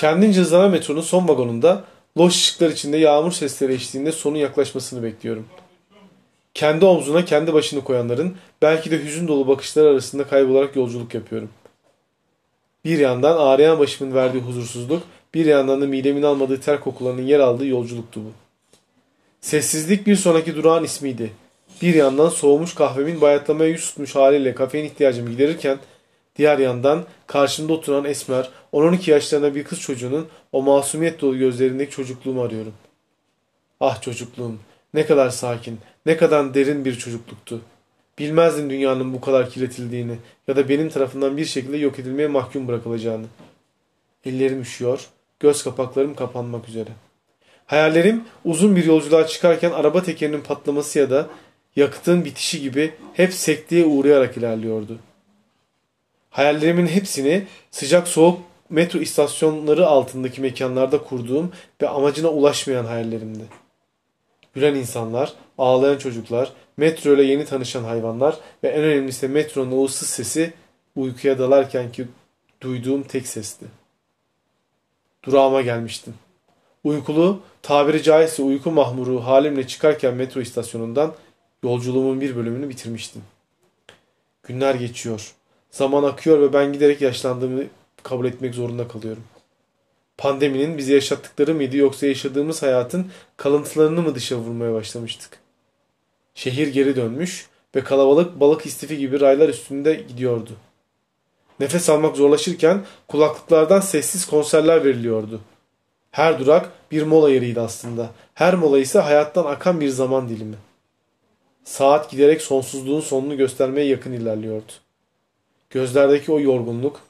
Kendince hızlanan metronun son vagonunda loş ışıklar içinde yağmur sesleri eşliğinde sonun yaklaşmasını bekliyorum. Kendi omzuna kendi başını koyanların belki de hüzün dolu bakışları arasında kaybolarak yolculuk yapıyorum. Bir yandan ağrıyan başımın verdiği huzursuzluk, bir yandan da midemin almadığı ter kokularının yer aldığı yolculuktu bu. Sessizlik bir sonraki durağın ismiydi. Bir yandan soğumuş kahvemin bayatlamaya yüz tutmuş haliyle kafein ihtiyacımı giderirken diğer yandan karşımda oturan esmer 10-12 yaşlarında bir kız çocuğunun o masumiyet dolu gözlerindeki çocukluğumu arıyorum. Ah çocukluğum ne kadar sakin, ne kadar derin bir çocukluktu. Bilmezdim dünyanın bu kadar kirletildiğini ya da benim tarafından bir şekilde yok edilmeye mahkum bırakılacağını. Ellerim üşüyor, göz kapaklarım kapanmak üzere. Hayallerim uzun bir yolculuğa çıkarken araba tekerinin patlaması ya da yakıtın bitişi gibi hep sekteye uğrayarak ilerliyordu. Hayallerimin hepsini sıcak soğuk metro istasyonları altındaki mekanlarda kurduğum ve amacına ulaşmayan hayallerimdi. Gülen insanlar, ağlayan çocuklar, metro ile yeni tanışan hayvanlar ve en önemlisi metronun ıssız sesi uykuya dalarken ki duyduğum tek sesti. Durağıma gelmiştim. Uykulu, tabiri caizse uyku mahmuru halimle çıkarken metro istasyonundan yolculuğumun bir bölümünü bitirmiştim. Günler geçiyor. Zaman akıyor ve ben giderek yaşlandığımı kabul etmek zorunda kalıyorum. Pandeminin bize yaşattıkları mıydı yoksa yaşadığımız hayatın kalıntılarını mı dışa vurmaya başlamıştık? Şehir geri dönmüş ve kalabalık balık istifi gibi raylar üstünde gidiyordu. Nefes almak zorlaşırken kulaklıklardan sessiz konserler veriliyordu. Her durak bir mola yeriydi aslında. Her mola ise hayattan akan bir zaman dilimi. Saat giderek sonsuzluğun sonunu göstermeye yakın ilerliyordu. Gözlerdeki o yorgunluk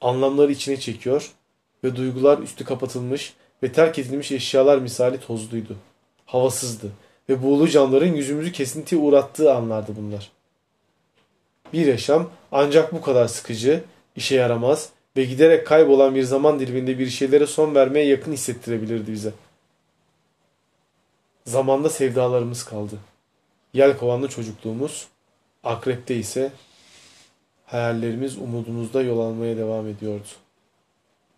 anlamları içine çekiyor ve duygular üstü kapatılmış ve terk edilmiş eşyalar misali tozluydu. Havasızdı ve buğulu camların yüzümüzü kesintiye uğrattığı anlardı bunlar. Bir yaşam ancak bu kadar sıkıcı, işe yaramaz ve giderek kaybolan bir zaman diliminde bir şeylere son vermeye yakın hissettirebilirdi bize. Zamanda sevdalarımız kaldı. Yelkovanlı çocukluğumuz, akrepte ise hayallerimiz umudumuzda yol almaya devam ediyordu.